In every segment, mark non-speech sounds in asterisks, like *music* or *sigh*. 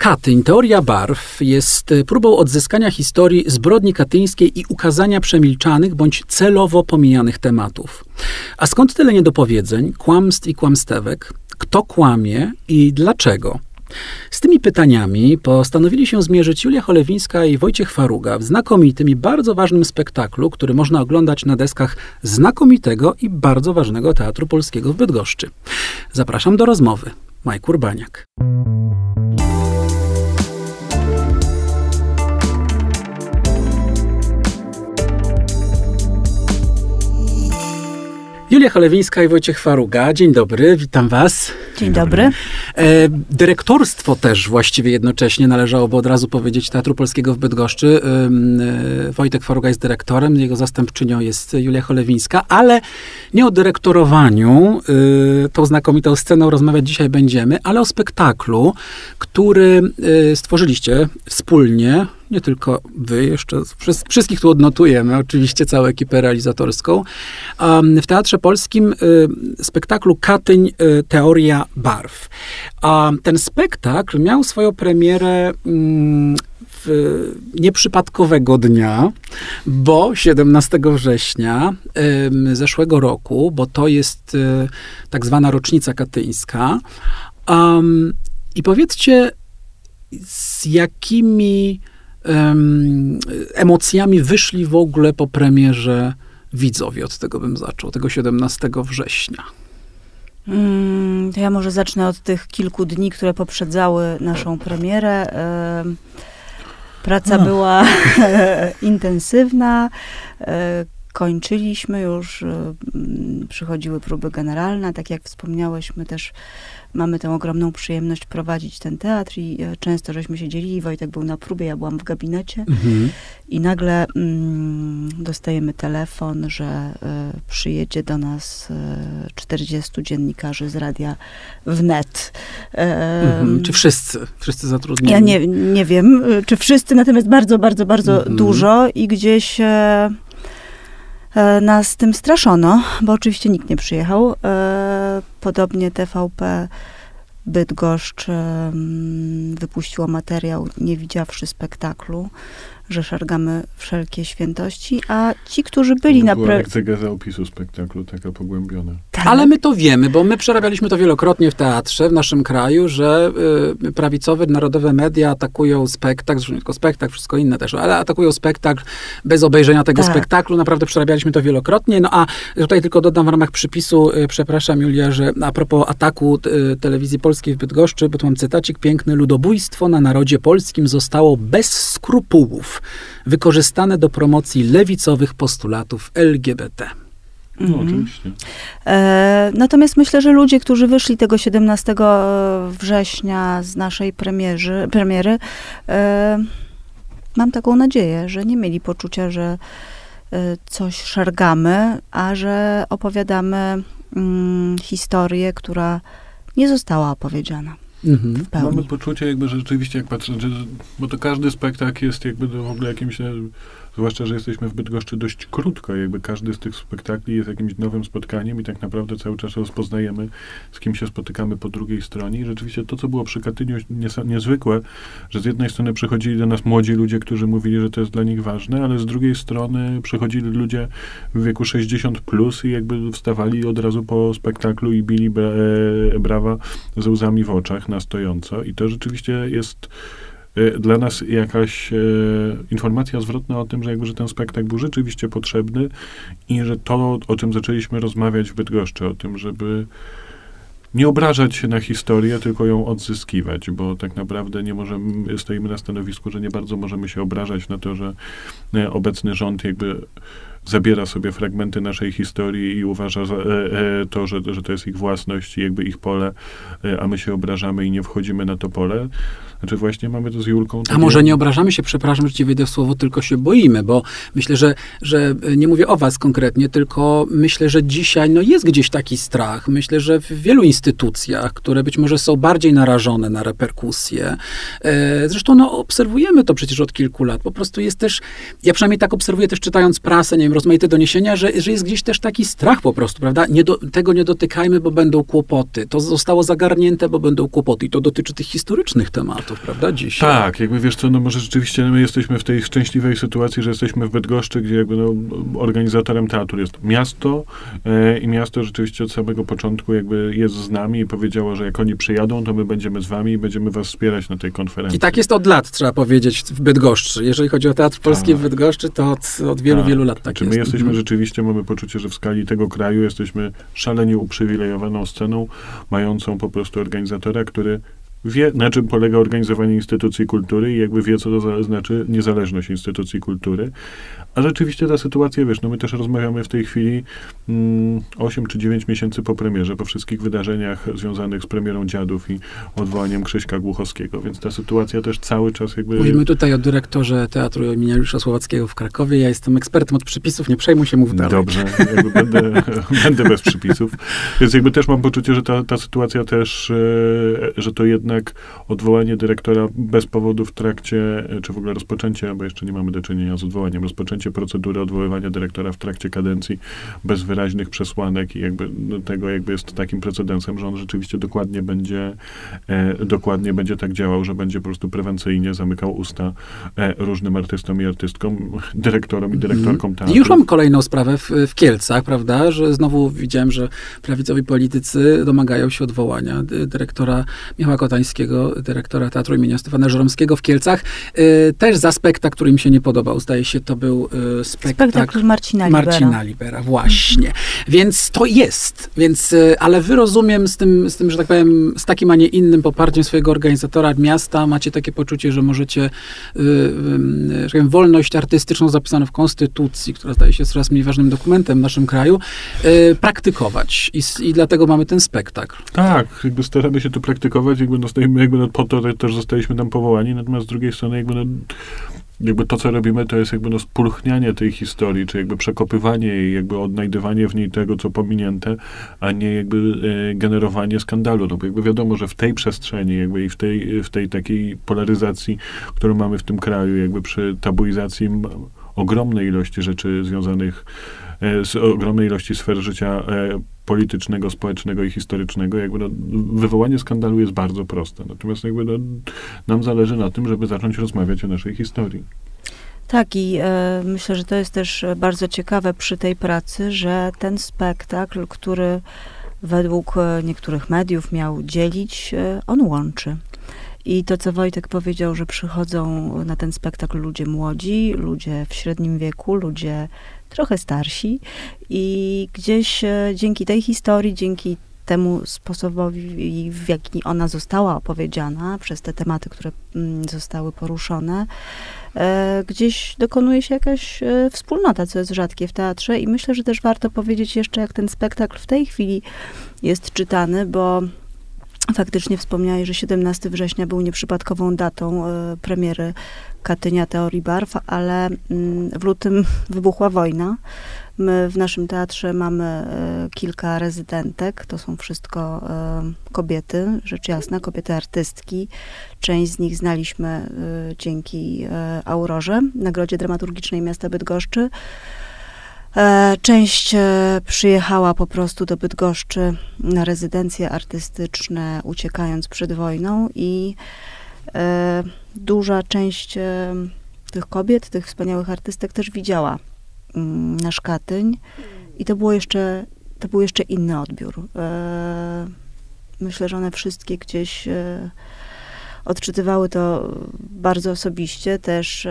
Katyń, teoria barw, jest próbą odzyskania historii zbrodni katyńskiej i ukazania przemilczanych bądź celowo pomijanych tematów. A skąd tyle niedopowiedzeń, kłamstw i kłamstewek? Kto kłamie i dlaczego? Z tymi pytaniami postanowili się zmierzyć Julia Cholewińska i Wojciech Faruga w znakomitym i bardzo ważnym spektaklu, który można oglądać na deskach znakomitego i bardzo ważnego Teatru Polskiego w Bydgoszczy. Zapraszam do rozmowy. Majk Urbaniak. Julia Cholewińska i Wojciech Faruga. Dzień dobry, witam was. Dzień dobry. E, dyrektorstwo też właściwie jednocześnie należałoby od razu powiedzieć Teatru Polskiego w Bydgoszczy. E, Wojtek Faruga jest dyrektorem, jego zastępczynią jest Julia Cholewińska, ale nie o dyrektorowaniu, e, tą znakomitą sceną rozmawiać dzisiaj będziemy, ale o spektaklu, który e, stworzyliście wspólnie nie tylko wy, jeszcze wszystkich tu odnotujemy, oczywiście całą ekipę realizatorską. W Teatrze Polskim y, spektaklu Katyń y, Teoria Barw. A ten spektakl miał swoją premierę mm, nieprzypadkowego dnia, bo 17 września zeszłego roku, bo to jest y, tak zwana rocznica katyńska. I powiedzcie, z jakimi emocjami wyszli w ogóle po premierze widzowie. Od tego bym zaczął, tego 17 września. Mm, to ja może zacznę od tych kilku dni, które poprzedzały naszą premierę. Praca no. była *laughs* intensywna. E, kończyliśmy już, e, przychodziły próby generalne. Tak jak wspomniałeś, my też mamy tę ogromną przyjemność prowadzić ten teatr i e, często żeśmy się dzielili. Wojtek był na próbie, ja byłam w gabinecie mhm. i nagle mm, dostajemy telefon, że y, przyjedzie do nas y, e, 40 dziennikarzy z radia wnet. Mhm. Czy wszyscy? Wszyscy zatrudnieni? Ja nie, nie wiem, czy wszyscy, natomiast bardzo, bardzo, bardzo mhm. dużo i gdzieś... E, nas tym straszono, bo oczywiście nikt nie przyjechał. E, podobnie TVP Bydgoszcz wypuściło materiał, nie widziawszy spektaklu że szargamy wszelkie świętości, a ci, którzy byli na... Była egzegeza opisu spektaklu, taka pogłębiona. Tak. Ale my to wiemy, bo my przerabialiśmy to wielokrotnie w teatrze w naszym kraju, że y, prawicowe, narodowe media atakują spektakl, zresztą nie tylko spektakl, wszystko inne też, ale atakują spektakl bez obejrzenia tego tak. spektaklu. Naprawdę przerabialiśmy to wielokrotnie. No a tutaj tylko dodam w ramach przypisu, y, przepraszam Julia, że a propos ataku y, telewizji polskiej w Bydgoszczy, bo tu mam cytacik piękny, ludobójstwo na narodzie polskim zostało bez skrupułów wykorzystane do promocji lewicowych postulatów LGBT. No, mhm. oczywiście. E, natomiast myślę, że ludzie, którzy wyszli tego 17 września z naszej premierzy, premiery, e, mam taką nadzieję, że nie mieli poczucia, że e, coś szargamy, a że opowiadamy mm, historię, która nie została opowiedziana. Mhm. Mamy poczucie jakby, że rzeczywiście, jak patrzę, że, bo to każdy spektakl jest jakby w ogóle jakimś e, Zwłaszcza, że jesteśmy w Bydgoszczy dość krótko, jakby każdy z tych spektakli jest jakimś nowym spotkaniem i tak naprawdę cały czas rozpoznajemy, z kim się spotykamy po drugiej stronie. I rzeczywiście to, co było przy Katyniu niezwykłe, że z jednej strony przychodzili do nas młodzi ludzie, którzy mówili, że to jest dla nich ważne, ale z drugiej strony przychodzili ludzie w wieku 60 plus i jakby wstawali od razu po spektaklu i bili e, brawa ze łzami w oczach na stojąco. I to rzeczywiście jest dla nas jakaś e, informacja zwrotna o tym, że jakby, że ten spektakl był rzeczywiście potrzebny i że to, o czym zaczęliśmy rozmawiać w Bydgoszczy, o tym, żeby nie obrażać się na historię, tylko ją odzyskiwać, bo tak naprawdę nie możemy, stoimy na stanowisku, że nie bardzo możemy się obrażać na to, że e, obecny rząd jakby zabiera sobie fragmenty naszej historii i uważa za, e, e, to, że, że to jest ich własność i jakby ich pole, e, a my się obrażamy i nie wchodzimy na to pole. Znaczy właśnie mamy to z Julką. A może nie obrażamy się, przepraszam, że ci wyjdę w słowo, tylko się boimy, bo myślę, że, że nie mówię o was konkretnie, tylko myślę, że dzisiaj no, jest gdzieś taki strach. Myślę, że w wielu instytucjach, które być może są bardziej narażone na reperkusje, e, zresztą no, obserwujemy to przecież od kilku lat, po prostu jest też, ja przynajmniej tak obserwuję też czytając prasę, nie wiem, rozmaite doniesienia, że, że jest gdzieś też taki strach po prostu, prawda? Nie do, tego nie dotykajmy, bo będą kłopoty. To zostało zagarnięte, bo będą kłopoty. I to dotyczy tych historycznych tematów, prawda, dzisiaj. Tak, jakby wiesz co, no może rzeczywiście my jesteśmy w tej szczęśliwej sytuacji, że jesteśmy w Bydgoszczy, gdzie jakby no, organizatorem teatru jest miasto e, i miasto rzeczywiście od samego początku jakby jest z nami i powiedziało, że jak oni przyjadą, to my będziemy z wami i będziemy was wspierać na tej konferencji. I tak jest od lat, trzeba powiedzieć, w Bydgoszczy. Jeżeli chodzi o Teatr Polski Tak. w Bydgoszczy, to od, od wielu, Tak. wielu lat tak Znaczy, jest. my jesteśmy Mhm. rzeczywiście, mamy poczucie, że w skali tego kraju jesteśmy szalenie uprzywilejowaną sceną, mającą po prostu organizatora, który wie, na czym polega organizowanie instytucji kultury i jakby wie, co to znaczy niezależność instytucji kultury. A rzeczywiście ta sytuacja, wiesz, no my też rozmawiamy w tej chwili mm, 8 czy 9 miesięcy po premierze, po wszystkich wydarzeniach związanych z premierą Dziadów i odwołaniem Krzyśka Głuchowskiego, więc ta sytuacja też cały czas jakby... Mówimy tutaj o dyrektorze Teatru imienia Juliusza Słowackiego w Krakowie. Ja jestem ekspertem od przepisów, nie przejmuj się, mów dalej. Dobrze, będę, *laughs* będę bez przypisów. Więc jakby też mam poczucie, że ta, ta sytuacja też, e, że to jednak odwołanie dyrektora bez powodu w trakcie, e, czy w ogóle rozpoczęcie, bo jeszcze nie mamy do czynienia z odwołaniem, rozpoczęcie procedury odwoływania dyrektora w trakcie kadencji bez wyraźnych przesłanek i jakby no, tego jakby jest takim precedensem, że on rzeczywiście dokładnie będzie, e, dokładnie będzie tak działał, że będzie po prostu prewencyjnie zamykał usta e, różnym artystom i artystkom, *laughs* dyrektorom i dyrektorkom teatru. I już mam kolejną sprawę w, w Kielcach, prawda, że znowu widziałem, że prawicowi politycy domagają się odwołania dy- dyrektora Michała Kotańskiego, dyrektora Teatru imienia Stefana Żeromskiego w Kielcach. Y, też za spektakl, który mi się nie podobał. Zdaje się, to był y, spektakl... Spektakl Marcina Libera. Marcina Libera, właśnie. Więc to jest. Więc, y, ale wy rozumiem z tym, z tym, że tak powiem, z takim, a nie innym poparciem swojego organizatora miasta, macie takie poczucie, że możecie, y, y, że tak powiem, wolność artystyczną zapisaną w Konstytucji, która zdaje się coraz mniej ważnym dokumentem w naszym kraju, y, praktykować. I, I dlatego mamy ten spektakl. Tak, jakby staramy się to praktykować, jakby, no, stoimy, jakby no, po to też zostaliśmy tam powołani, natomiast z drugiej strony jakby, no, jakby to, co robimy, to jest jakby no, spulchnianie tej historii, czy jakby przekopywanie jej, jakby odnajdywanie w niej tego, co pominięte, a nie jakby e, generowanie skandalu. No bo jakby wiadomo, że w tej przestrzeni, jakby i w tej, w tej takiej polaryzacji, którą mamy w tym kraju, jakby przy tabuizacji ogromnej ilości rzeczy związanych z ogromnej ilości sfer życia e, politycznego, społecznego i historycznego, jakby no, wywołanie skandalu jest bardzo proste. Natomiast jakby no, nam zależy na tym, żeby zacząć rozmawiać o naszej historii. Tak, i e, myślę, że to jest też e, bardzo ciekawe przy tej pracy, że ten spektakl, który według e, niektórych mediów miał dzielić, e, on łączy. I to, co Wojtek powiedział, że przychodzą na ten spektakl ludzie młodzi, ludzie w średnim wieku, ludzie trochę starsi. I gdzieś e, dzięki tej historii, dzięki temu sposobowi, w jaki ona została opowiedziana, przez te tematy, które mm, zostały poruszone, e, gdzieś dokonuje się jakaś e, wspólnota, co jest rzadkie w teatrze. I myślę, że też warto powiedzieć jeszcze, jak ten spektakl w tej chwili jest czytany, bo faktycznie wspomniałeś, że 17 września był nieprzypadkową datą e, premiery Katynia Teorii Barw, ale mm, w lutym *laughs* wybuchła wojna. My w naszym teatrze mamy e, kilka rezydentek, to są wszystko e, kobiety, rzecz jasna, kobiety artystki. Część z nich znaliśmy dzięki Aurorze, Nagrodzie Dramaturgicznej Miasta Bydgoszczy. E, Część e, przyjechała po prostu do Bydgoszczy na rezydencje artystyczne, uciekając przed wojną i e, duża część tych kobiet, tych wspaniałych artystek też widziała mm, nasz Katyń i to było jeszcze, to był jeszcze inny odbiór. Myślę, że one wszystkie gdzieś odczytywały to bardzo osobiście, też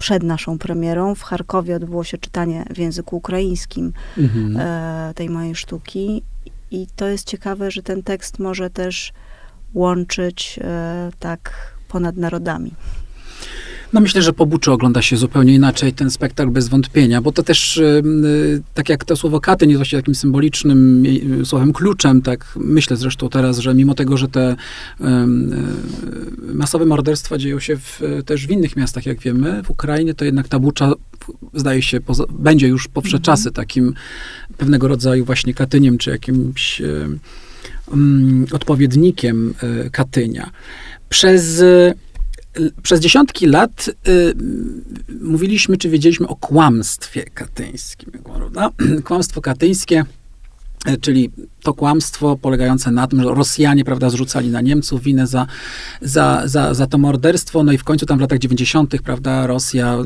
przed naszą premierą w Charkowie odbyło się czytanie w języku ukraińskim Mhm. e, tej mojej sztuki. I to jest ciekawe, że ten tekst może też łączyć e, tak ponad narodami. No myślę, że po Buczu ogląda się zupełnie inaczej ten spektakl bez wątpienia, bo to też, y, y, tak jak to słowo Katyn jest właśnie takim symbolicznym y, słowem kluczem, tak myślę zresztą teraz, że mimo tego, że te y, y, masowe morderstwa dzieją się w, też w innych miastach, jak wiemy, w Ukrainie, to jednak ta Bucza zdaje się, poza, będzie już po wsze czasy takim pewnego rodzaju właśnie Katyniem, czy jakimś y, mm, odpowiednikiem y, Katynia. Przez y, przez dziesiątki lat y, mówiliśmy, czy wiedzieliśmy o kłamstwie katyńskim. Prawda? *clears throat* Kłamstwo katyńskie, y, czyli to kłamstwo polegające na tym, że Rosjanie prawda, zrzucali na Niemców winę za, za, za, za to morderstwo. No i w końcu tam w latach 90. prawda, Rosja,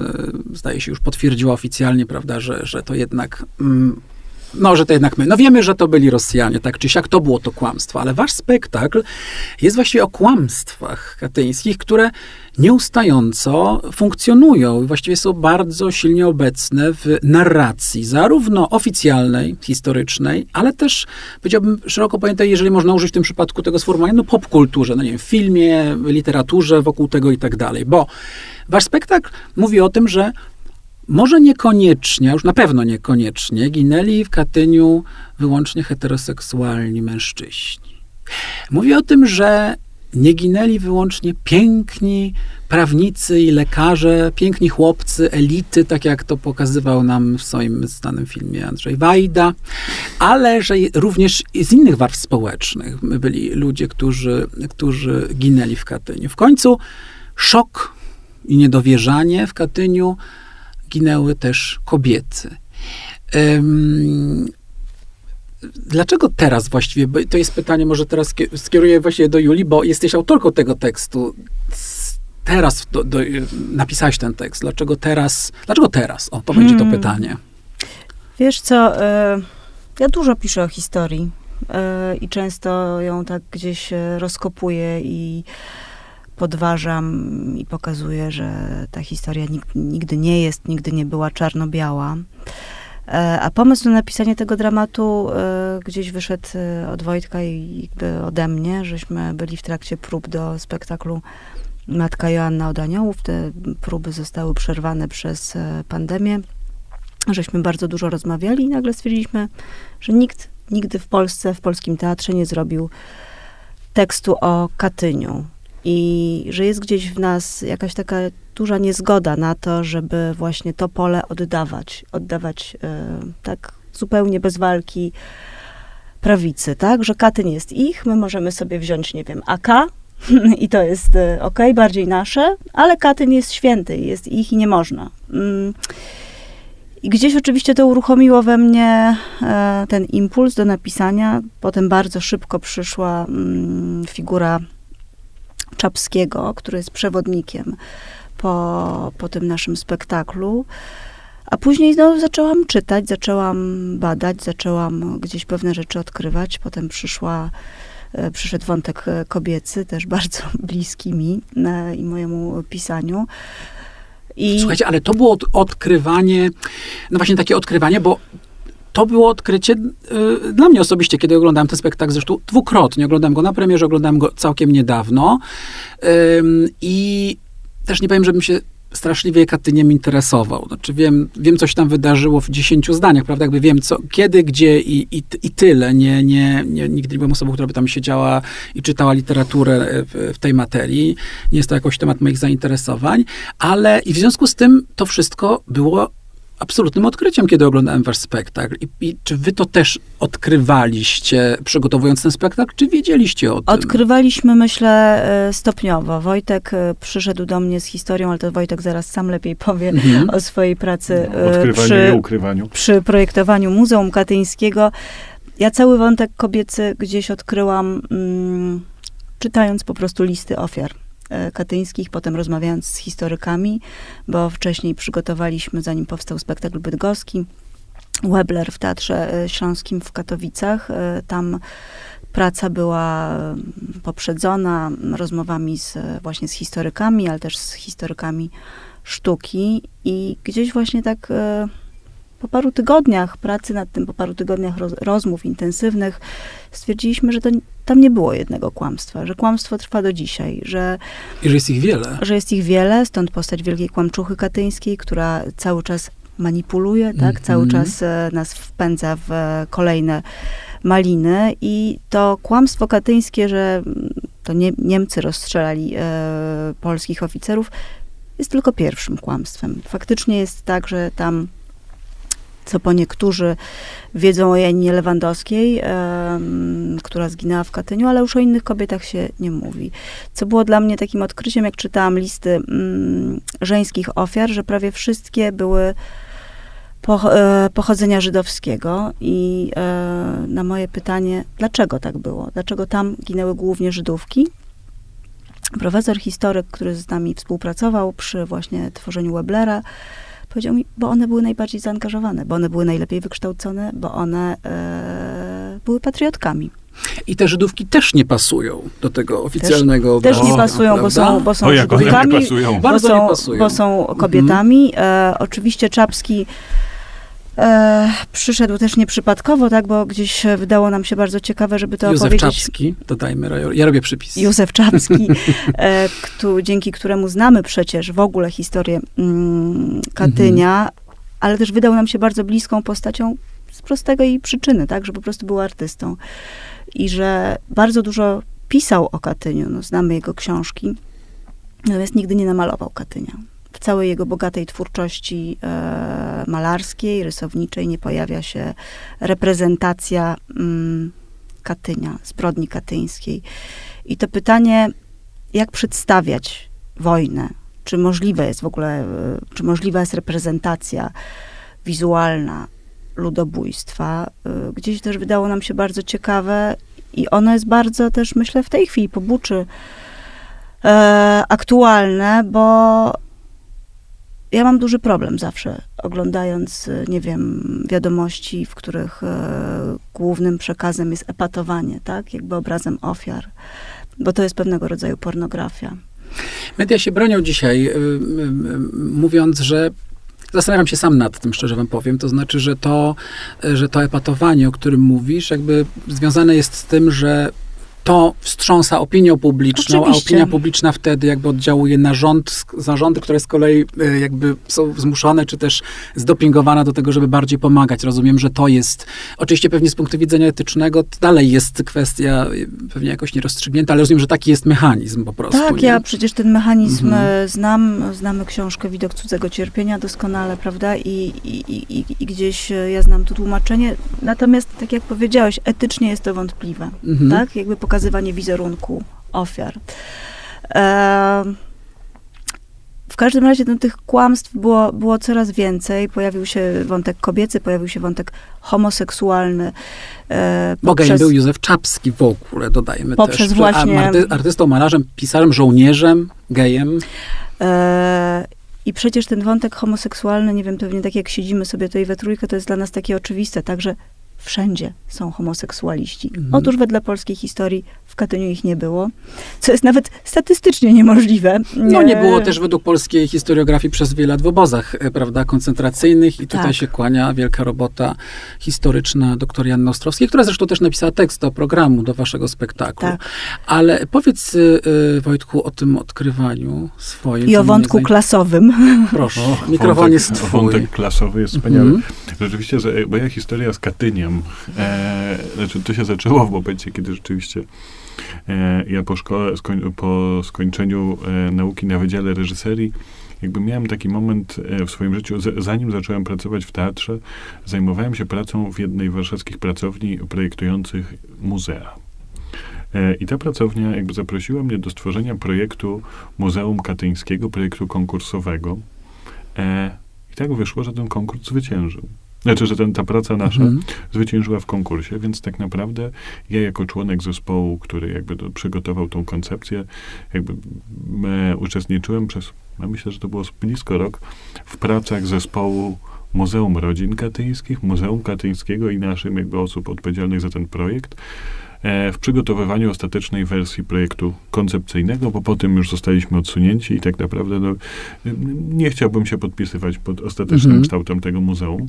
y, zdaje się, już potwierdziła oficjalnie, prawda, że, że to jednak. Mm, no, że to jednak my. No wiemy, że to byli Rosjanie, tak czy siak, to było to kłamstwo, ale wasz spektakl jest właściwie o kłamstwach katyńskich, które nieustająco funkcjonują i właściwie są bardzo silnie obecne w narracji, zarówno oficjalnej, historycznej, ale też, powiedziałbym, szeroko pojętej, jeżeli można użyć w tym przypadku tego sformułowania, no popkulturze, no nie wiem, filmie, literaturze, wokół tego i tak dalej, bo wasz spektakl mówi o tym, że może niekoniecznie, już na pewno niekoniecznie, ginęli w Katyniu wyłącznie heteroseksualni mężczyźni. Mówi o tym, że nie ginęli wyłącznie piękni prawnicy i lekarze, piękni chłopcy, elity, tak jak to pokazywał nam w swoim znanym filmie Andrzej Wajda, ale że również z innych warstw społecznych byli ludzie, którzy, którzy ginęli w Katyniu. W końcu szok i niedowierzanie w Katyniu ginęły też kobiety. Dlaczego teraz właściwie? Bo to jest pytanie, może teraz skieruję właśnie do Julii, bo jesteś autorką tego tekstu. Teraz do, do, napisałeś ten tekst. Dlaczego teraz? Dlaczego teraz? O, to będzie to hmm. pytanie. Wiesz co, e, ja dużo piszę o historii e, i często ją tak gdzieś e, rozkopuję i podważam i pokazuję, że ta historia nigdy nie jest, nigdy nie była czarno-biała. E, a pomysł na napisanie tego dramatu e, gdzieś wyszedł e, od Wojtka i ode mnie, żeśmy byli w trakcie prób do spektaklu Matka Joanna od Aniołów. Te próby zostały przerwane przez pandemię. Żeśmy bardzo dużo rozmawiali i nagle stwierdziliśmy, że nikt nigdy w Polsce, w polskim teatrze nie zrobił tekstu o Katyniu i że jest gdzieś w nas jakaś taka duża niezgoda na to, żeby właśnie to pole oddawać, oddawać e, tak zupełnie bez walki prawicy, tak? Że Katyn jest ich, my możemy sobie wziąć, nie wiem, AK *laughs* i to jest e, ok, bardziej nasze, ale Katyn jest święty, jest ich i nie można. Mm. I gdzieś oczywiście to uruchomiło we mnie e, ten impuls do napisania. Potem bardzo szybko przyszła mm, figura Czapskiego, który jest przewodnikiem po, po tym naszym spektaklu. A później no, zaczęłam czytać, zaczęłam badać, zaczęłam gdzieś pewne rzeczy odkrywać. Potem przyszła, e, przyszedł wątek e, kobiecy, też bardzo *laughs* bliski mi i mojemu pisaniu. I... Słuchajcie, ale to było odkrywanie, no właśnie takie odkrywanie, bo to było odkrycie y, dla mnie osobiście, kiedy oglądałem ten spektakl, zresztą dwukrotnie. Oglądałem go na premierze, oglądałem go całkiem niedawno. I też nie powiem, żebym się straszliwie Katyniem interesował. Znaczy wiem, wiem, co się tam wydarzyło w dziesięciu zdaniach, prawda? Jakby wiem, co, kiedy, gdzie i, i, i tyle. Nie, nie, nie, nigdy nie byłem osobą, która by tam siedziała i czytała literaturę w, w, tej materii. Nie jest to jakoś temat moich zainteresowań, ale i w związku z tym to wszystko było absolutnym odkryciem, kiedy oglądałem wasz spektakl. I, I, czy wy to też odkrywaliście, przygotowując ten spektakl, czy wiedzieliście o tym? Odkrywaliśmy, myślę, e, stopniowo. Wojtek e, przyszedł do mnie z historią, ale to Wojtek zaraz sam lepiej powie mhm. o swojej pracy no, e, przy, i ukrywaniu. przy projektowaniu Muzeum Katyńskiego. Ja cały wątek kobiecy gdzieś odkryłam, mm, czytając po prostu listy ofiar katyńskich, potem rozmawiając z historykami, bo wcześniej przygotowaliśmy, zanim powstał spektakl bydgoski, Webler w Teatrze e, Śląskim w Katowicach. E, tam praca była poprzedzona rozmowami z, właśnie z historykami, ale też z historykami sztuki i gdzieś właśnie tak po paru tygodniach pracy nad tym, po paru tygodniach roz, rozmów intensywnych, stwierdziliśmy, że to, tam nie było jednego kłamstwa, że kłamstwo trwa do dzisiaj, że... I że jest ich wiele. Że jest ich wiele, stąd postać wielkiej kłamczuchy katyńskiej, która cały czas manipuluje, tak? Mm -hmm. Cały czas e, nas wpędza w e, kolejne maliny i to kłamstwo katyńskie, że mm, to nie, Niemcy rozstrzelali e, polskich oficerów, jest tylko pierwszym kłamstwem. Faktycznie jest tak, że tam co po niektórzy wiedzą o Janinie Lewandowskiej, która zginęła w Katyniu, ale już o innych kobietach się nie mówi. Co było dla mnie takim odkryciem, jak czytałam listy mm, żeńskich ofiar, że prawie wszystkie były e, pochodzenia żydowskiego i e, na moje pytanie, dlaczego tak było? Dlaczego tam ginęły głównie Żydówki? Profesor historyk, który z nami współpracował przy właśnie tworzeniu Weblera, powiedział mi, bo one były najbardziej zaangażowane, bo one były najlepiej wykształcone, bo one e, były patriotkami. I te Żydówki też nie pasują do tego oficjalnego Też nie obrazu, pasują, bo są, bo są O, nie Żydówkami, pasują. bo Bardzo są, nie pasują. bo są kobietami. E, oczywiście Czapski e, przyszedł też nieprzypadkowo, tak, bo gdzieś e, wydało nam się bardzo ciekawe, żeby to Józef opowiedzieć. Czapski, dodajmy, ja robię przypis. Józef Czapski, *laughs* e, któ- dzięki któremu znamy przecież w ogóle historię mm, Katynia, Mhm. ale też wydał nam się bardzo bliską postacią z prostej przyczyny, tak, że po prostu był artystą. I że bardzo dużo pisał o Katyniu, no, znamy jego książki, natomiast nigdy nie namalował Katynia. W całej jego bogatej twórczości e, malarskiej, rysowniczej nie pojawia się reprezentacja mm, Katynia, zbrodni katyńskiej. I to pytanie, jak przedstawiać wojnę? Czy możliwe jest w ogóle, e, czy możliwa jest reprezentacja wizualna ludobójstwa? e, Gdzieś też wydało nam się bardzo ciekawe i ono jest bardzo też, myślę, w tej chwili pobuczy e, aktualne, bo ja mam duży problem zawsze, oglądając, e, nie wiem, wiadomości, w których e, głównym przekazem jest epatowanie, tak? Jakby obrazem ofiar, bo to jest pewnego rodzaju pornografia. Media się bronią dzisiaj, y, y, y, mówiąc, że zastanawiam się sam nad tym, szczerze wam powiem. To znaczy, że to, y, że to epatowanie, o którym mówisz, jakby związane jest z tym, że to wstrząsa opinią publiczną, Oczywiście. a opinia publiczna wtedy jakby oddziałuje na rząd, zarządy, które z kolei y, jakby są zmuszone, czy też zdopingowane do tego, żeby bardziej pomagać. Rozumiem, że to jest, oczywiście pewnie z punktu widzenia etycznego, to dalej jest kwestia y, pewnie jakoś nierozstrzygnięta, ale rozumiem, że taki jest mechanizm po prostu. Tak, nie? ja przecież ten mechanizm Mhm. e, znam, znamy książkę Widok cudzego cierpienia doskonale, prawda? I, i, i, i- gdzieś e, ja znam tu tłumaczenie. Natomiast, tak jak powiedziałeś, etycznie jest to wątpliwe, Mhm. tak? Jakby pokazywanie wizerunku ofiar. W każdym razie no, tych kłamstw było, było coraz więcej. Pojawił się wątek kobiecy, pojawił się wątek homoseksualny. E, poprzez- był Józef Czapski w ogóle, dodajmy Poprzez też. właśnie- Arty, artystą, malarzem, pisarzem, żołnierzem, gejem. E, I przecież ten wątek homoseksualny, nie wiem, pewnie tak jak siedzimy sobie tutaj we trójkę, to jest dla nas takie oczywiste, także wszędzie są homoseksualiści. Mhm. Otóż wedle polskiej historii w Katyniu ich nie było, co jest nawet statystycznie niemożliwe. No nie E, było też według polskiej historiografii przez wiele lat w obozach, e, prawda, koncentracyjnych i tutaj Tak. się kłania wielka robota historyczna dr Janny Ostrowskiej, która zresztą też napisała tekst do programu, do waszego spektaklu. Tak. Ale powiedz, y, y, Wojtku, o tym odkrywaniu swoim. I o wątku klasowym. Proszę, O, mikrofon wątek, jest twój. Wątek klasowy jest wspaniały. Mhm. Rzeczywiście, że moja historia z Katyniem, e, znaczy to się zaczęło w momencie, kiedy rzeczywiście e, ja po szkole, skoń, po skończeniu e, nauki na Wydziale Reżyserii, jakby miałem taki moment e, w swoim życiu, z, zanim zacząłem pracować w teatrze, zajmowałem się pracą w jednej warszawskich pracowni projektujących muzea. E, I ta pracownia jakby zaprosiła mnie do stworzenia projektu Muzeum Katyńskiego, projektu konkursowego. E, I tak wyszło, że ten konkurs zwyciężył. Znaczy, że ten, ta praca nasza Mhm. zwyciężyła w konkursie, więc tak naprawdę ja jako członek zespołu, który jakby to przygotował tą koncepcję, jakby e, uczestniczyłem przez, ja myślę, że to było blisko rok, w pracach zespołu Muzeum Rodzin Katyńskich, Muzeum Katyńskiego i naszym jakby osób odpowiedzialnych za ten projekt w przygotowywaniu ostatecznej wersji projektu koncepcyjnego, bo potem już zostaliśmy odsunięci i tak naprawdę no, nie chciałbym się podpisywać pod ostatecznym Mhm. kształtem tego muzeum,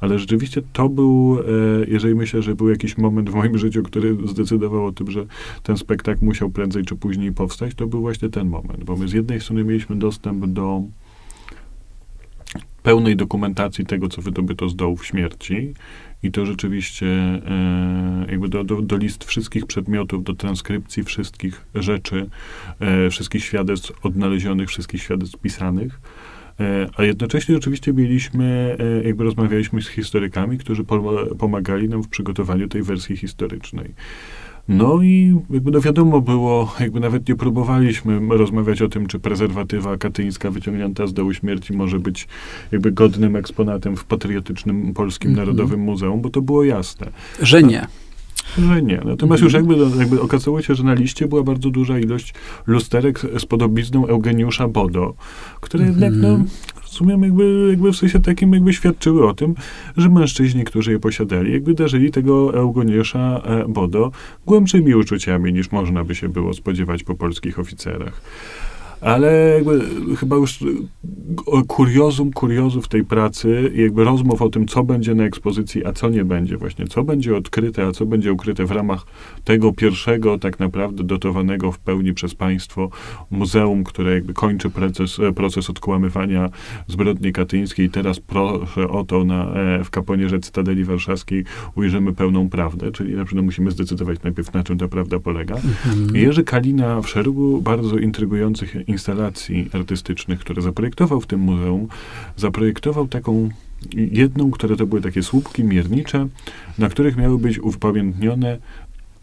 ale rzeczywiście to był, e, jeżeli myślę, że był jakiś moment w moim życiu, który zdecydował o tym, że ten spektakl musiał prędzej czy później powstać, to był właśnie ten moment, bo my z jednej strony mieliśmy dostęp do pełnej dokumentacji tego, co wydobyto z dołów śmierci i to rzeczywiście e, jakby do, do, do list wszystkich przedmiotów, do transkrypcji wszystkich rzeczy, e, wszystkich świadectw odnalezionych, wszystkich świadectw pisanych. E, a jednocześnie oczywiście mieliśmy, e, jakby rozmawialiśmy z historykami, którzy pomagali nam w przygotowaniu tej wersji historycznej. No i jakby no wiadomo było, jakby nawet nie próbowaliśmy rozmawiać o tym, czy prezerwatywa katyńska wyciągnięta z dołu śmierci może być jakby godnym eksponatem w patriotycznym Polskim mm -hmm. Narodowym Muzeum, bo to było jasne. Że nie. Że nie. Natomiast już jakby, no, jakby okazało się, że na liście była bardzo duża ilość lusterek z podobizną Eugeniusza Bodo, które jednak, no, rozumiem, jakby, jakby w sensie takim jakby świadczyły o tym, że mężczyźni, którzy je posiadali, jakby darzyli tego Eugeniusza e, Bodo głębszymi uczuciami, niż można by się było spodziewać po polskich oficerach. Ale jakby chyba już kuriozum kuriozów tej pracy i jakby rozmów o tym, co będzie na ekspozycji, a co nie będzie właśnie, co będzie odkryte, a co będzie ukryte w ramach tego pierwszego tak naprawdę dotowanego w pełni przez państwo muzeum, które jakby kończy proces, proces odkłamywania zbrodni katyńskiej. Teraz proszę o to na, e, w kaponierze Cytadeli Warszawskiej ujrzymy pełną prawdę, czyli na przykład musimy zdecydować najpierw, na czym ta prawda polega. Mhm. Jerzy Kalina w szeregu bardzo intrygujących instalacji artystycznych, które zaprojektował w tym muzeum, zaprojektował taką jedną, które to były takie słupki miernicze, na których miały być upamiętnione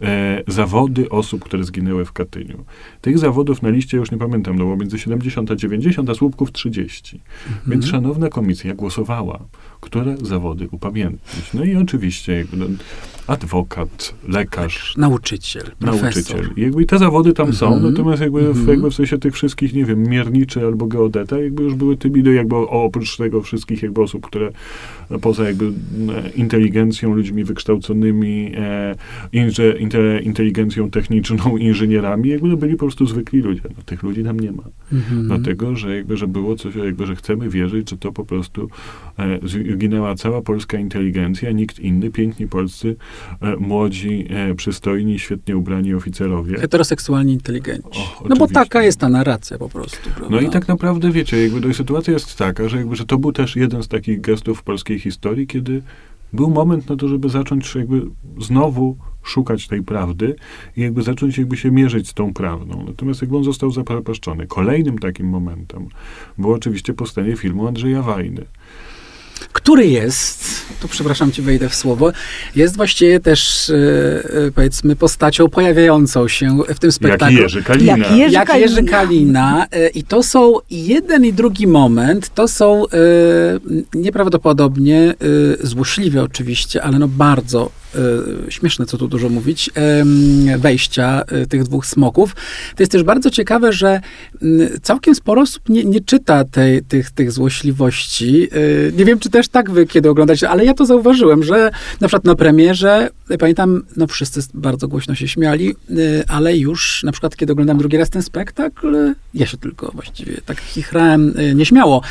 e, zawody osób, które zginęły w Katyniu. Tych zawodów na liście już nie pamiętam, no było między 70 a 90, a słupków 30. Mhm. Więc szanowna komisja głosowała, które zawody upamiętnić. No i oczywiście no, adwokat, lekarz. Nauczyciel, profesor. Nauczyciel. Jakby te zawody tam są, mhm. natomiast jakby, w, mhm. jakby w sensie tych wszystkich, nie wiem, mierniczy albo geodeta, jakby już były tymi, jakby oprócz tego wszystkich jakby osób, które poza jakby inteligencją, ludźmi wykształconymi, e, inże, inte, inteligencją techniczną, *laughs* inżynierami, jakby no byli po prostu zwykli ludzie. No, tych ludzi nam nie ma. Mhm. Dlatego, że jakby, że było coś, jakby, że chcemy wierzyć, że to po prostu e, zginęła cała polska inteligencja, nikt inny, piękni polscy, e, młodzi, e, przystojni, świetnie ubrani oficerowie. Heteroseksualnie inteligenci. O, no bo taka jest ta narracja po prostu. Prawda? No i tak naprawdę, wiecie, jakby to, sytuacja jest taka, że jakby, że to był też jeden z takich gestów w polskiej historii, kiedy był moment na to, żeby zacząć jakby znowu szukać tej prawdy i jakby zacząć jakby się mierzyć z tą prawdą. Natomiast jakby on został zaprzepaszczony. Kolejnym takim momentem było oczywiście powstanie filmu Andrzeja Wajny który jest, tu przepraszam ci wejdę w słowo, jest właściwie też e, e, powiedzmy postacią pojawiającą się w tym spektaklu. Jak Jerzy Kalina. Jak Jerzy, Jak Jerzy Kalina. E, I to są jeden i drugi moment, to są nieprawdopodobnie złośliwe oczywiście, ale no bardzo E, śmieszne, co tu dużo mówić, wejścia e, tych dwóch smoków. To jest też bardzo ciekawe, że całkiem sporo osób nie, nie czyta tej, tych, tych złośliwości. E, nie wiem, czy też tak wy kiedy oglądacie, ale ja to zauważyłem, że na przykład na premierze, pamiętam, no wszyscy bardzo głośno się śmiali, ale już na przykład kiedy oglądam drugi raz ten spektakl, ja się tylko właściwie tak chichrałem nieśmiało.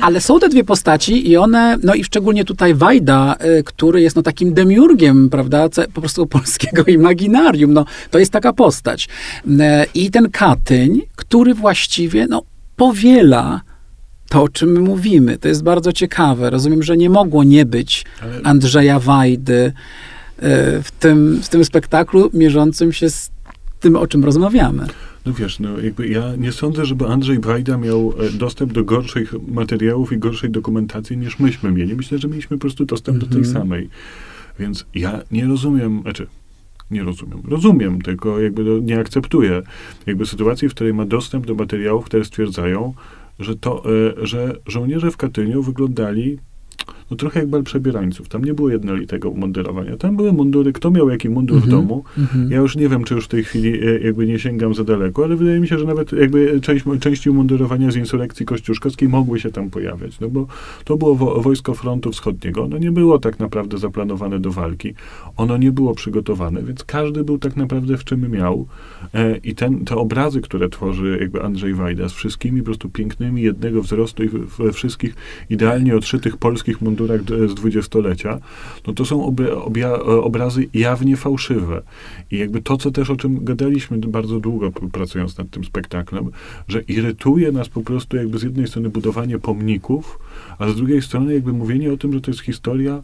Ale są te dwie postaci i one, no i szczególnie tutaj Wajda, który jest no takim demiurgiem prawda, po prostu *laughs* polskiego imaginarium. No, to jest taka postać. I ten Katyń, który właściwie, no, powiela to, o czym my mówimy. To jest bardzo ciekawe. Rozumiem, że nie mogło nie być Andrzeja Wajdy w tym, w tym spektaklu mierzącym się z tym, o czym rozmawiamy. No wiesz, no jakby ja nie sądzę, żeby Andrzej Wajda miał e, dostęp do gorszych materiałów i gorszej dokumentacji niż myśmy mieli. Myślę, że mieliśmy po prostu dostęp mm -hmm. do tej mhm. samej. Więc ja nie rozumiem, znaczy nie rozumiem. Rozumiem, tylko jakby nie akceptuję jakby sytuacji, w której ma dostęp do materiałów, które stwierdzają, że to, e, że żołnierze w Katyniu wyglądali no trochę jak bal przebierańców. Tam nie było jednolitego mundurowania. Tam były mundury, kto miał jaki mundur mm -hmm, w mhm, domu. Mm -hmm. Ja już nie wiem, czy już w tej chwili e, jakby nie sięgam za daleko, ale wydaje mi się, że nawet jakby część, części umundurowania z insurrekcji kościuszkowskiej mogły się tam pojawiać, no bo to było wo wojsko frontu wschodniego. Ono nie było tak naprawdę zaplanowane do walki. Ono nie było przygotowane, więc każdy był tak naprawdę w czym miał. E, I ten, te obrazy, które tworzy jakby Andrzej Wajda z wszystkimi po prostu pięknymi jednego wzrostu i we wszystkich idealnie odszytych polskich mundurach mundurach z dwudziestolecia, no to są obrazy jawnie fałszywe. I jakby to, co też o czym gadaliśmy bardzo długo pracując nad tym spektaklem, że irytuje nas po prostu jakby z jednej strony budowanie pomników, a z drugiej strony jakby mówienie o tym, że to jest historia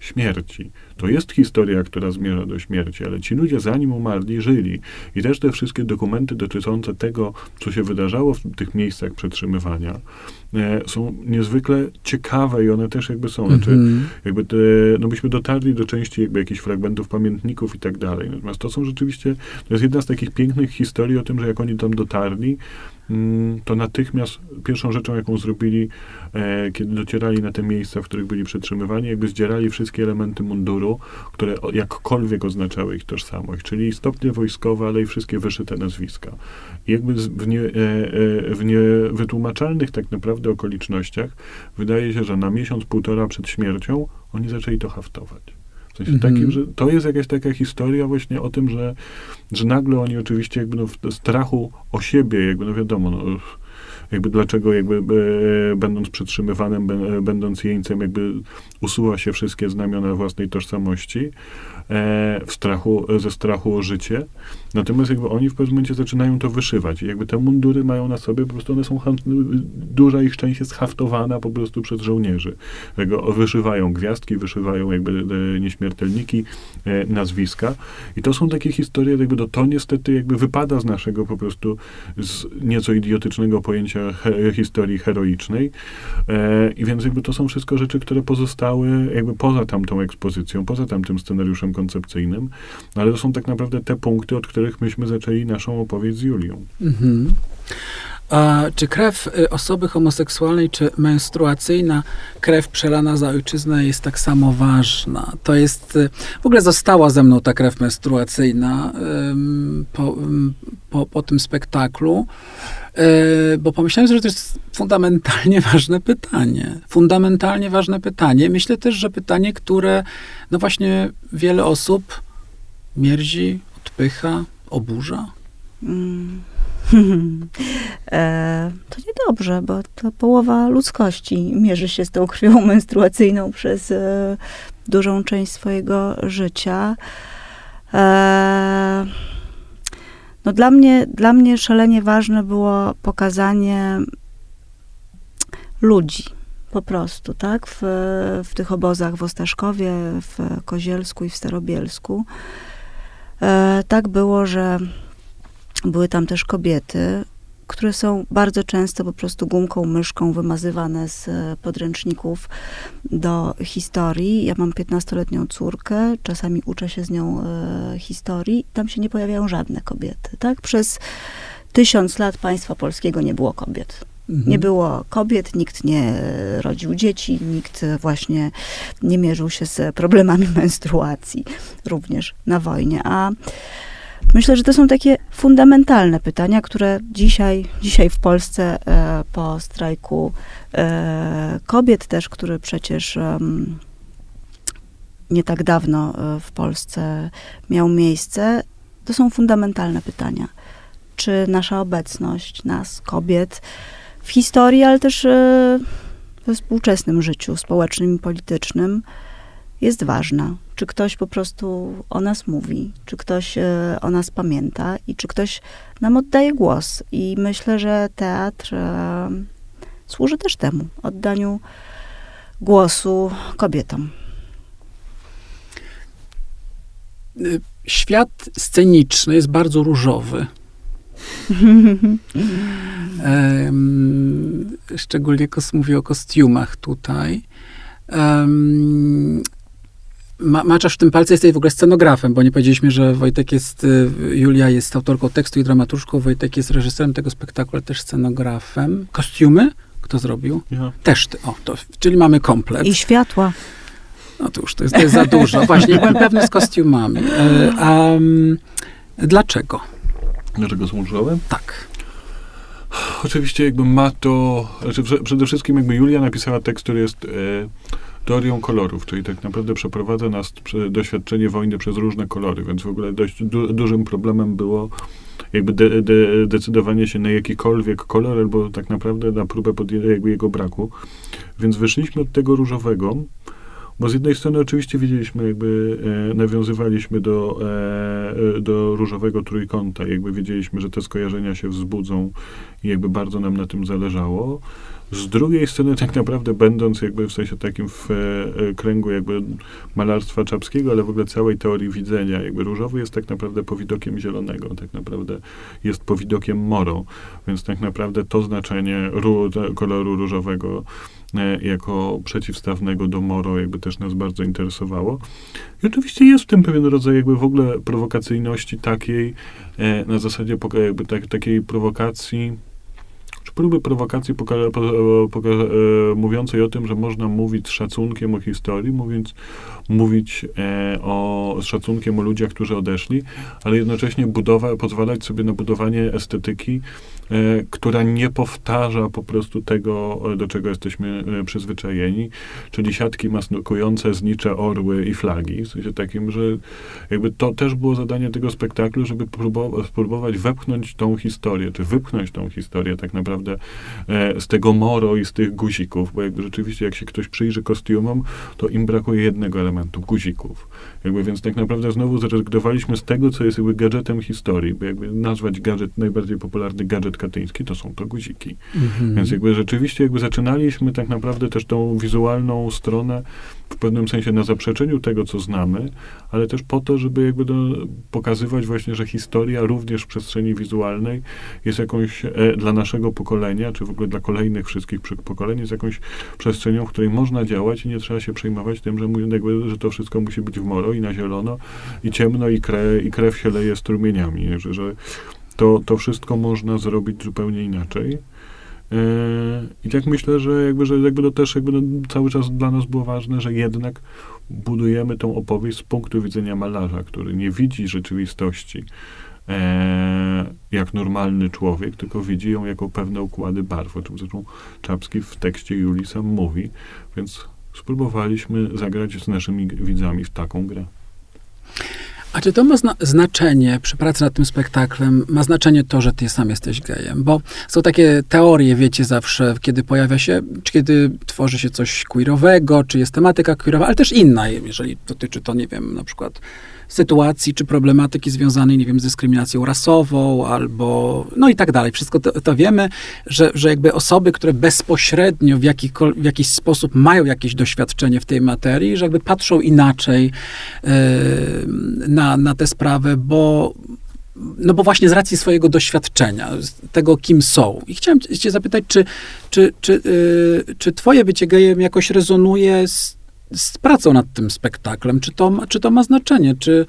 śmierci. To jest historia, która zmierza do śmierci, ale ci ludzie zanim umarli, żyli. I też te wszystkie dokumenty dotyczące tego, co się wydarzało w tych miejscach przetrzymywania, e, są niezwykle ciekawe i one też jakby są. Znaczy, Mhm. jakby te, no byśmy dotarli do części jakby jakichś fragmentów pamiętników i tak dalej. Natomiast to są rzeczywiście, to jest jedna z takich pięknych historii o tym, że jak oni tam dotarli, to natychmiast pierwszą rzeczą, jaką zrobili, e, kiedy docierali na te miejsca, w których byli przetrzymywani, jakby zdzierali wszystkie elementy munduru, które jakkolwiek oznaczały ich tożsamość, czyli stopnie wojskowe, ale i wszystkie wyszyte nazwiska. I jakby w, nie, e, e, w niewytłumaczalnych tak naprawdę okolicznościach wydaje się, że na miesiąc, półtora przed śmiercią oni zaczęli to haftować. W sensie Mhm. takim, że to jest jakaś taka historia właśnie o tym, że, że nagle oni oczywiście jakby no w strachu o siebie, jakby no wiadomo, no, jakby dlaczego jakby e, będąc przetrzymywanym, bę- będąc jeńcem, jakby usuwa się wszystkie znamiona własnej tożsamości e, w strachu, ze strachu o życie. Natomiast jakby oni w pewnym momencie zaczynają to wyszywać. I jakby te mundury mają na sobie, po prostu one są, duża ich część jest haftowana po prostu przez żołnierzy. Tego wyszywają gwiazdki, wyszywają jakby e, nieśmiertelniki, e, nazwiska. I to są takie historie, jakby to, to niestety jakby wypada z naszego po prostu z nieco idiotycznego pojęcia he, historii heroicznej. E, I więc jakby to są wszystko rzeczy, które pozostały jakby poza tamtą ekspozycją, poza tamtym scenariuszem koncepcyjnym, ale to są tak naprawdę te punkty, od których myśmy zaczęli naszą opowieść z Julią. Mhm. A czy krew y, osoby homoseksualnej, czy menstruacyjna krew przelana za ojczyznę jest tak samo ważna? To jest, y, w ogóle została ze mną ta krew menstruacyjna po, po, po tym spektaklu, y, bo pomyślałem, że to jest fundamentalnie ważne pytanie. Fundamentalnie ważne pytanie. Myślę też, że pytanie, które no właśnie wiele osób mierzi, odpycha, oburza. Mm. *laughs* e, to niedobrze, bo to połowa ludzkości mierzy się z tą krwią *laughs* menstruacyjną przez e, dużą część swojego życia. E, no dla mnie, dla mnie szalenie ważne było pokazanie ludzi. Po prostu, tak? W, w tych obozach w Ostaszkowie, w Kozielsku i w Starobielsku. E, tak było, że były tam też kobiety, które są bardzo często po prostu gumką, myszką wymazywane z e, podręczników do historii. Ja mam 15-letnią córkę, czasami uczę się z nią e, historii. Tam się nie pojawiają żadne kobiety, tak? Przez tysiąc lat państwa polskiego nie było kobiet. Mhm. Nie było kobiet, nikt nie rodził dzieci, nikt właśnie nie mierzył się z problemami *laughs* menstruacji, również na wojnie. A myślę, że to są takie fundamentalne pytania, które dzisiaj, dzisiaj w Polsce e, po strajku e, kobiet też, który przecież nie tak dawno e, w Polsce miał miejsce, to są fundamentalne pytania. Czy nasza obecność, nas, kobiet, w historii, ale też e, we współczesnym życiu społecznym i politycznym jest ważna. Czy ktoś po prostu o nas mówi, czy ktoś e, o nas pamięta i czy ktoś nam oddaje głos. I myślę, że teatr e, służy też temu, oddaniu głosu kobietom. Świat sceniczny jest bardzo różowy. Szczególnie kos, mówię o kostiumach tutaj. Um, Ma, maczasz w tym palce, jesteś w ogóle scenografem, bo nie powiedzieliśmy, że Wojtek jest, y, Julia jest autorką tekstu i dramaturżką, Wojtek jest reżyserem tego spektaklu, ale też scenografem. Kostiumy? Kto zrobił? Ja. Też ty. O, to, czyli mamy komplet. I światła. No to już to jest, to jest za dużo. Właśnie, nie byłem pewny z kostiumami. Mm, dlaczego? Dlaczego różowe? Tak. Oczywiście jakby ma to, znaczy prze- przede wszystkim jakby Julia napisała tekst, który jest e, teorią kolorów, czyli tak naprawdę przeprowadza nas doświadczenie wojny przez różne kolory, więc w ogóle dość du, dużym problemem było jakby de, de, decydowanie się na jakikolwiek kolor, albo tak naprawdę na próbę jakby jego braku. Więc wyszliśmy od tego różowego, Bo z jednej strony oczywiście widzieliśmy, jakby e, nawiązywaliśmy do, e, e, do różowego trójkąta, jakby wiedzieliśmy, że te skojarzenia się wzbudzą i jakby bardzo nam na tym zależało. Z drugiej strony, tak naprawdę, będąc jakby w sensie takim w e, kręgu jakby malarstwa czapskiego, ale w ogóle całej teorii widzenia, jakby różowy jest tak naprawdę powidokiem zielonego, tak naprawdę jest powidokiem moro, więc tak naprawdę to znaczenie ró, koloru różowego e, jako przeciwstawnego do moro jakby też nas bardzo interesowało. I oczywiście jest w tym pewien rodzaj jakby w ogóle prowokacyjności takiej, e, na zasadzie jakby tak, takiej prowokacji, czy próby prowokacji poka- po, poka- e, mówiącej o tym, że można mówić z szacunkiem o historii, mówiąc, mówić e, o, z szacunkiem o ludziach, którzy odeszli, ale jednocześnie budowa, pozwalać sobie na budowanie estetyki, e, która nie powtarza po prostu tego, e, do czego jesteśmy e, przyzwyczajeni, czyli siatki maskujące znicze orły i flagi, w sensie takim, że jakby to też było zadanie tego spektaklu, żeby próbować, spróbować wepchnąć tą historię, czy wypchnąć tą historię tak naprawdę e, z tego moro i z tych guzików, bo jakby rzeczywiście jak się ktoś przyjrzy kostiumom, to im brakuje jednego elementu, guzików. Jakby więc tak naprawdę znowu zrezygnowaliśmy z tego, co jest jakby gadżetem historii, bo jakby nazwać gadżet, najbardziej popularny gadżet katyński, to są to guziki. Mhm. Więc jakby rzeczywiście jakby zaczynaliśmy tak naprawdę też tą wizualną stronę w pewnym sensie na zaprzeczeniu tego, co znamy, ale też po to, żeby jakby do, pokazywać właśnie, że historia również w przestrzeni wizualnej jest jakąś e, dla naszego pokolenia, czy w ogóle dla kolejnych wszystkich pokoleń, jest jakąś przestrzenią, w której można działać i nie trzeba się przejmować tym, że, jakby, że to wszystko musi być w moro i na zielono i ciemno i, kre, i krew się leje strumieniami, że, że to, to wszystko można zrobić zupełnie inaczej. E, I tak myślę, że jakby, że jakby to też jakby no, cały czas dla nas było ważne, że jednak budujemy tą opowieść z punktu widzenia malarza, który nie widzi rzeczywistości e, jak normalny człowiek, tylko widzi ją jako pewne układy barw, o czym zresztą Czapski w tekście Julii sam mówi, więc spróbowaliśmy zagrać z naszymi widzami w taką grę. A czy to ma zna- znaczenie przy pracy nad tym spektaklem? Ma znaczenie to, że ty sam jesteś gejem? Bo są takie teorie, wiecie, zawsze, kiedy pojawia się, czy kiedy tworzy się coś queerowego, czy jest tematyka queerowa, ale też inna, jeżeli dotyczy to, nie wiem, na przykład sytuacji czy problematyki związanej, nie wiem, z dyskryminacją rasową albo, no i tak dalej. Wszystko to, to wiemy, że, że jakby osoby, które bezpośrednio w, jakikol- w jakiś sposób mają jakieś doświadczenie w tej materii, że jakby patrzą inaczej yy, na, na tę sprawę, bo no bo właśnie z racji swojego doświadczenia, tego, kim są. I chciałem cię zapytać, czy, czy, czy, yy, czy twoje bycie gejem jakoś rezonuje z, z pracą nad tym spektaklem? Czy to, czy to ma znaczenie? Czy,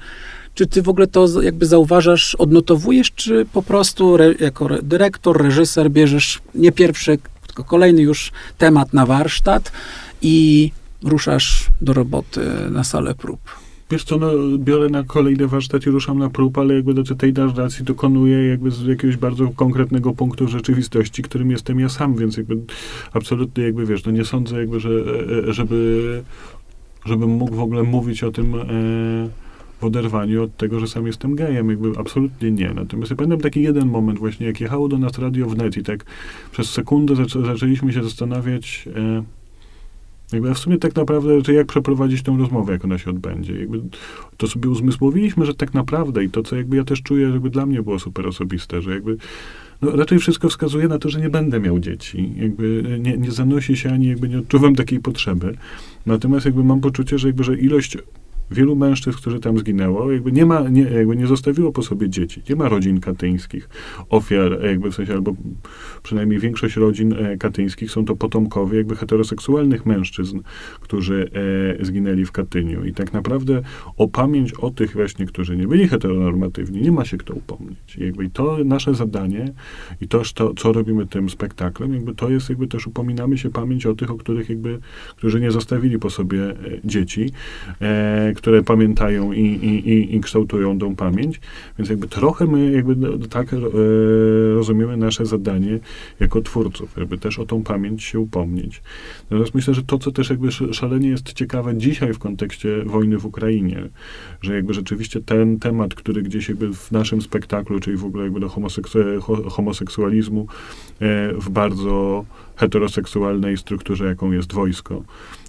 czy ty w ogóle to jakby zauważasz, odnotowujesz, czy po prostu re, jako re, dyrektor, reżyser bierzesz nie pierwszy, tylko kolejny już temat na warsztat i ruszasz do roboty na salę prób? Wiesz co, no, biorę na kolejny warsztat i ruszam na prób, ale jakby do tej narracji dokonuję jakby z jakiegoś bardzo konkretnego punktu rzeczywistości, którym jestem ja sam, więc jakby absolutnie jakby, wiesz, no nie sądzę jakby, że e, żeby, żebym mógł w ogóle mówić o tym e, w oderwaniu od tego, że sam jestem gejem, jakby absolutnie nie. Natomiast ja pamiętam taki jeden moment właśnie, jak jechało do nas radio wnet i tak przez sekundę zaczę, zaczęliśmy się zastanawiać, e, jakby w sumie tak naprawdę, czy jak przeprowadzić tą rozmowę, jak ona się odbędzie. Jakby to sobie uzmysłowiliśmy, że tak naprawdę i to, co jakby ja też czuję, jakby dla mnie było super osobiste, że jakby no, raczej wszystko wskazuje na to, że nie będę miał dzieci. Jakby nie, nie zanosi się ani jakby nie odczuwam takiej potrzeby. Natomiast jakby mam poczucie, że jakby, że ilość wielu mężczyzn, którzy tam zginęło, jakby nie ma, nie, jakby nie zostawiło po sobie dzieci. Nie ma rodzin katyńskich, ofiar, jakby w sensie, albo przynajmniej większość rodzin e, katyńskich są to potomkowie jakby heteroseksualnych mężczyzn, którzy e, zginęli w Katyniu. I tak naprawdę o pamięć o tych właśnie, którzy nie byli heteronormatywni, nie ma się kto upomnieć. I jakby to nasze zadanie i to, to, co robimy tym spektaklem, jakby to jest jakby też upominamy się pamięć o tych, o których jakby, którzy nie zostawili po sobie e, dzieci, e, które pamiętają i, i, i, kształtują tą pamięć. Więc jakby trochę my jakby tak e, rozumiemy nasze zadanie jako twórców, jakby też o tą pamięć się upomnieć. Natomiast myślę, że to, co też jakby sz- szalenie jest ciekawe dzisiaj w kontekście wojny w Ukrainie, że jakby rzeczywiście ten temat, który gdzieś jakby w naszym spektaklu, czyli w ogóle jakby do homoseksu- ho- homoseksualizmu e, w bardzo heteroseksualnej strukturze, jaką jest wojsko,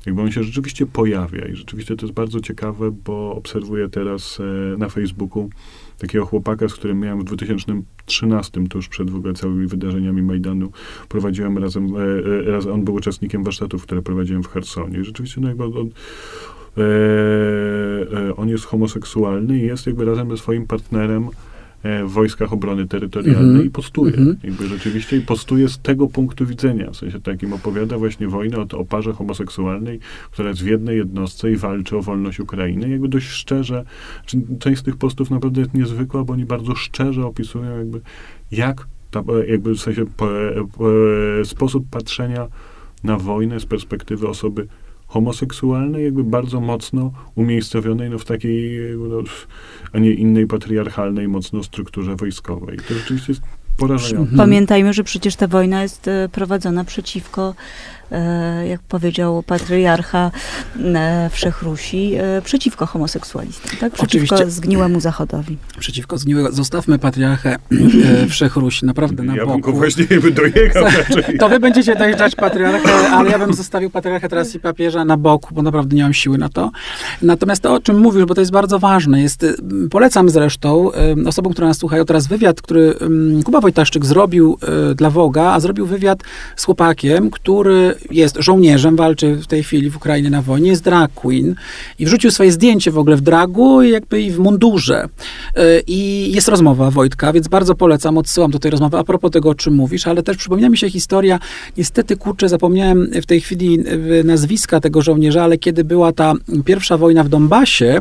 jakby on się rzeczywiście pojawia i rzeczywiście to jest bardzo ciekawe, bo obserwuję teraz e, na Facebooku takiego chłopaka, z którym miałem w 2013, tuż przed w ogóle całymi wydarzeniami Majdanu, prowadziłem razem, e, e, raz, on był uczestnikiem warsztatów, które prowadziłem w Hersonie. I rzeczywiście no jakby on, e, e, on jest homoseksualny i jest jakby razem ze swoim partnerem w Wojskach Obrony Terytorialnej Mhm. i postuje. Mhm. Jakby rzeczywiście i postuje z tego punktu widzenia. W sensie takim opowiada właśnie wojnę o, o parze homoseksualnej, która jest w jednej jednostce i walczy o wolność Ukrainy. Jakby dość szczerze, część z tych postów naprawdę jest niezwykła, bo oni bardzo szczerze opisują jakby jak ta, e, jakby w sensie po, e, po, e, sposób patrzenia na wojnę z perspektywy osoby homoseksualnej, jakby bardzo mocno umiejscowionej no, w takiej, no, a nie innej patriarchalnej mocno strukturze wojskowej. To rzeczywiście jest porażające. Mhm. Pamiętajmy, że przecież ta wojna jest e, prowadzona przeciwko, jak powiedział patriarcha e, Wszechrusi, e, przeciwko homoseksualistom, tak? Przeciwko Oczywiście. zgniłemu Zachodowi. Przeciwko zgniłego. Zostawmy patriarchę e, Wszechrusi, naprawdę na ja bym go boku. właśnie dojechał. To wy będziecie dojeżdżać patriarchę, ale ja bym zostawił patriarchę teraz i papieża na boku, bo naprawdę nie mam siły na to. Natomiast to, o czym mówisz, bo to jest bardzo ważne, jest, polecam zresztą osobom, które nas słuchają teraz wywiad, który Kuba Wojtaszczyk zrobił dla Woga, a zrobił wywiad z chłopakiem, który jest żołnierzem, walczy w tej chwili w Ukrainie na wojnie, jest drag queen i wrzucił swoje zdjęcie w ogóle w dragu jakby i w mundurze. Y, I jest rozmowa Wojtka, więc bardzo polecam, odsyłam do tej rozmowy a propos tego, o czym mówisz, ale też przypomina mi się historia, niestety, kurczę, zapomniałem w tej chwili nazwiska tego żołnierza, ale kiedy była ta pierwsza wojna w Donbasie,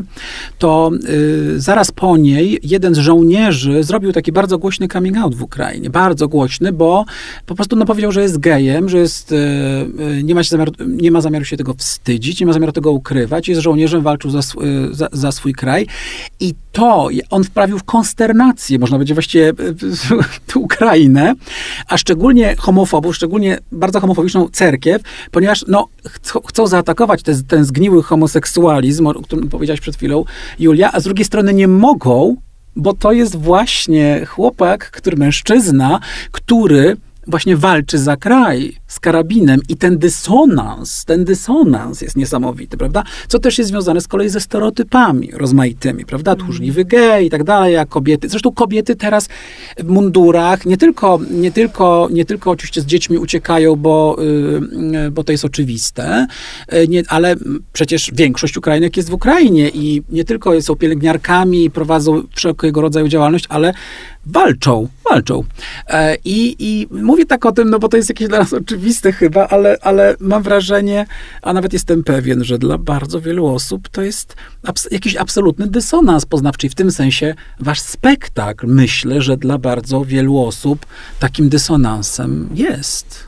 to y, zaraz po niej jeden z żołnierzy zrobił taki bardzo głośny coming out w Ukrainie, bardzo głośny, bo po prostu no, powiedział, że jest gejem, że jest, y, nie, ma zamiaru, nie ma zamiaru się tego wstydzić, nie ma zamiaru tego ukrywać, jest żołnierzem, walczył za, sw- y, za, za swój kraj. I to on wprawił w konsternację, można powiedzieć właściwie y, y, Ukrainę, a szczególnie homofobów, szczególnie bardzo homofobiczną cerkiew, ponieważ no, chcą, chcą zaatakować te, ten zgniły homoseksualizm, o którym powiedziałaś przed chwilą, Julia, a z drugiej strony nie mogą, bo to jest właśnie chłopak, który mężczyzna, który właśnie walczy za kraj z karabinem i ten dysonans, ten dysonans jest niesamowity, prawda? Co też jest związane z kolei ze stereotypami rozmaitymi, prawda? Tchórzliwy gej i tak dalej, a kobiety, zresztą kobiety teraz w mundurach, nie tylko, nie tylko, nie tylko oczywiście z dziećmi uciekają, bo, y, bo to jest oczywiste, y, nie, ale przecież większość Ukrainek jest w Ukrainie i nie tylko są pielęgniarkami i prowadzą wszelkiego rodzaju działalność, ale walczą, walczą. E, I, I mówię tak o tym, no bo to jest jakieś dla nas oczywiste chyba, ale, ale mam wrażenie, a nawet jestem pewien, że dla bardzo wielu osób to jest abs- jakiś absolutny dysonans poznawczy. I w tym sensie wasz spektakl, myślę, że dla bardzo wielu osób takim dysonansem jest.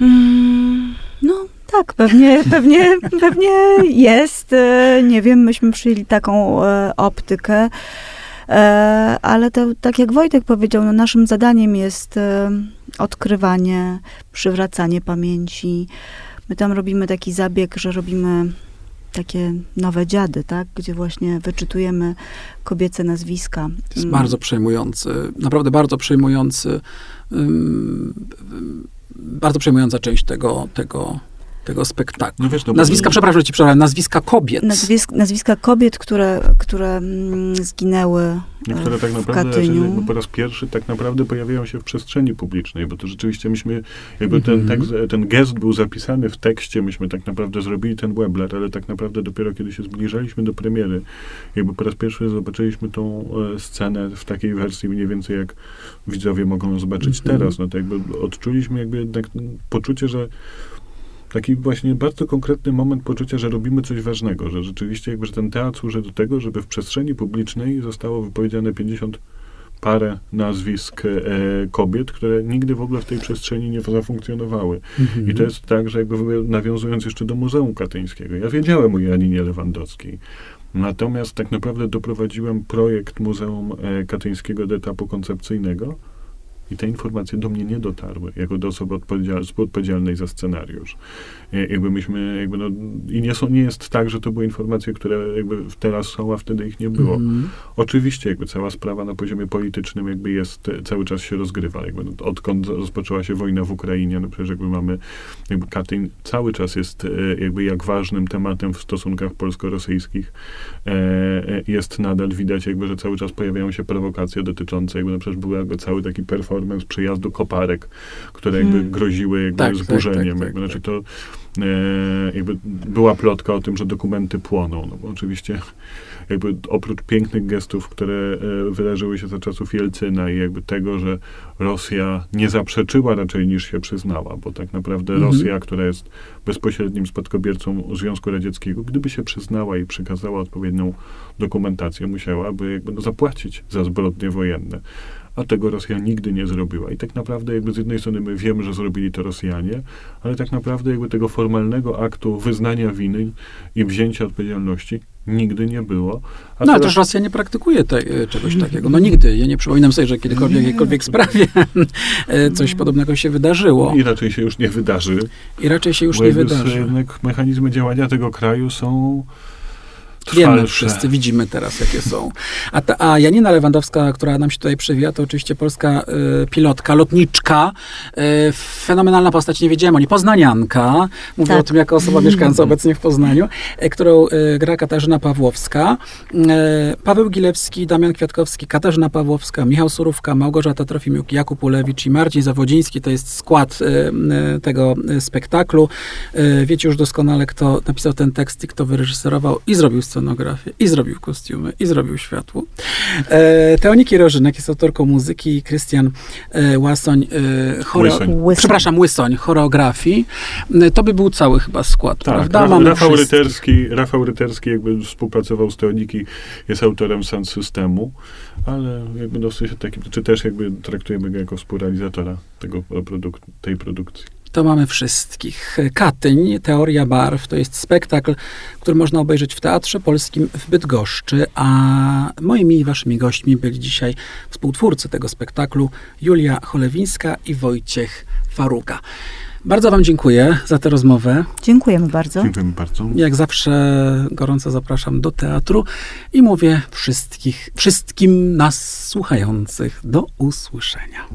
Mm, no tak, pewnie, pewnie, pewnie jest. E, Nie wiem, myśmy przyjęli taką e, optykę. E, Ale to, tak jak Wojtek powiedział, no naszym zadaniem jest e, odkrywanie, przywracanie pamięci. My tam robimy taki zabieg, że robimy takie nowe dziady, tak? Gdzie właśnie wyczytujemy kobiece nazwiska. To jest Mm. bardzo przejmujący, naprawdę bardzo przejmujący, ym, bardzo przejmująca część tego, tego, tego spektaklu. No wiesz, no bo- Nazwiska, przepraszam, że ci przerwałem, nazwiska kobiet. Nazwisk, nazwiska kobiet, które, które mm, zginęły No, które tak w naprawdę Katyniu. jakby po raz pierwszy tak naprawdę pojawiają się w przestrzeni publicznej, bo to rzeczywiście myśmy, jakby ten, Mhm. tekst, ten gest był zapisany w tekście, myśmy tak naprawdę zrobili ten webler, ale tak naprawdę dopiero kiedy się zbliżaliśmy do premiery, jakby po raz pierwszy zobaczyliśmy tą e, scenę w takiej wersji mniej więcej jak widzowie mogą zobaczyć Mhm. teraz, no to jakby odczuliśmy jakby jednak poczucie, że taki właśnie bardzo konkretny moment poczucia, że robimy coś ważnego, że rzeczywiście jakby, że ten teatr służy do tego, żeby w przestrzeni publicznej zostało wypowiedziane 50 parę nazwisk e, kobiet, które nigdy w ogóle w tej przestrzeni nie zafunkcjonowały. Mhm. I to jest tak, że jakby nawiązując jeszcze do Muzeum Katyńskiego, ja wiedziałem o Janinie Lewandowskiej, natomiast tak naprawdę doprowadziłem projekt Muzeum e, Katyńskiego do etapu koncepcyjnego i te informacje do mnie nie dotarły, jako do osoby odpowiedzial odpowiedzialnej za scenariusz. Jakby myśmy, jakby no, i nie, są, nie jest tak, że to były informacje, które jakby teraz są, a wtedy ich nie było. Mm. Oczywiście jakby cała sprawa na poziomie politycznym jakby jest, cały czas się rozgrywa. Jakby no, odkąd rozpoczęła się wojna w Ukrainie, no przecież jakby mamy, jakby Katyń cały czas jest jakby jak ważnym tematem w stosunkach polsko-rosyjskich e, jest nadal widać jakby, że cały czas pojawiają się prowokacje dotyczące jakby, no przecież był jakby cały taki performance przyjazdu koparek, które jakby hmm. groziły jakby tak, zburzeniem. Tak, tak, jakby, znaczy to e, jakby była plotka o tym, że dokumenty płoną, no bo oczywiście jakby oprócz pięknych gestów, które e, wydarzyły się za czasów Jelcyna i jakby tego, że Rosja nie zaprzeczyła raczej niż się przyznała, bo tak naprawdę mhm. Rosja, która jest bezpośrednim spadkobiercą Związku Radzieckiego, gdyby się przyznała i przekazała odpowiednią dokumentację, musiałaby jakby no, zapłacić za zbrodnie wojenne a tego Rosja nigdy nie zrobiła. I tak naprawdę jakby z jednej strony my wiemy, że zrobili to Rosjanie, ale tak naprawdę jakby tego formalnego aktu wyznania winy i wzięcia odpowiedzialności nigdy nie było. A no ale też Rosja nie praktykuje te, e, czegoś takiego. No nigdy. Ja nie przypominam sobie, że kiedykolwiek w jakiejkolwiek sprawie e, coś podobnego się wydarzyło. I raczej się już nie wydarzy. I raczej się już nie wydarzy. Jednak mechanizmy działania tego kraju są Wiemy wszyscy, widzimy teraz, jakie są. A, ta, a Janina Lewandowska, która nam się tutaj przewija, to oczywiście polska y, pilotka, lotniczka, y, fenomenalna postać, nie wiedziałem o niej, poznanianka, mówię tak. o tym jako osoba mieszkająca obecnie w Poznaniu, y, którą y, gra Katarzyna Pawłowska, y, Paweł Gilewski, Damian Kwiatkowski, Katarzyna Pawłowska, Michał Surówka, Małgorzata Trofimiuk, Jakub Ulewicz i Marcin Zawodziński, to jest skład y, tego spektaklu. wiecie już doskonale, kto napisał ten tekst i kto wyreżyserował i zrobił scenografię, i zrobił kostiumy, i zrobił światło. E, Teoniki Rożynek jest autorką muzyki, Krystian e, Łasoń, e, choro... Łysoń. przepraszam, Łysoń, choreografii. E, to by był cały chyba skład, tak, prawda? Mamy Rafał Ryterski, Rafał Ryterski jakby współpracował z Teoniki, jest autorem sound systemu, ale jakby dosyć taki, czy też jakby traktujemy go jako współrealizatora tego produk tej produkcji to mamy wszystkich. Katyń, Teoria Barw, to jest spektakl, który można obejrzeć w Teatrze Polskim w Bydgoszczy, a moimi i waszymi gośćmi byli dzisiaj współtwórcy tego spektaklu Julia Cholewińska i Wojciech Faruka. Bardzo Wam dziękuję za tę rozmowę. Dziękujemy bardzo. Dziękujemy bardzo. Jak zawsze gorąco zapraszam do teatru i mówię wszystkich, wszystkim nas słuchających do usłyszenia.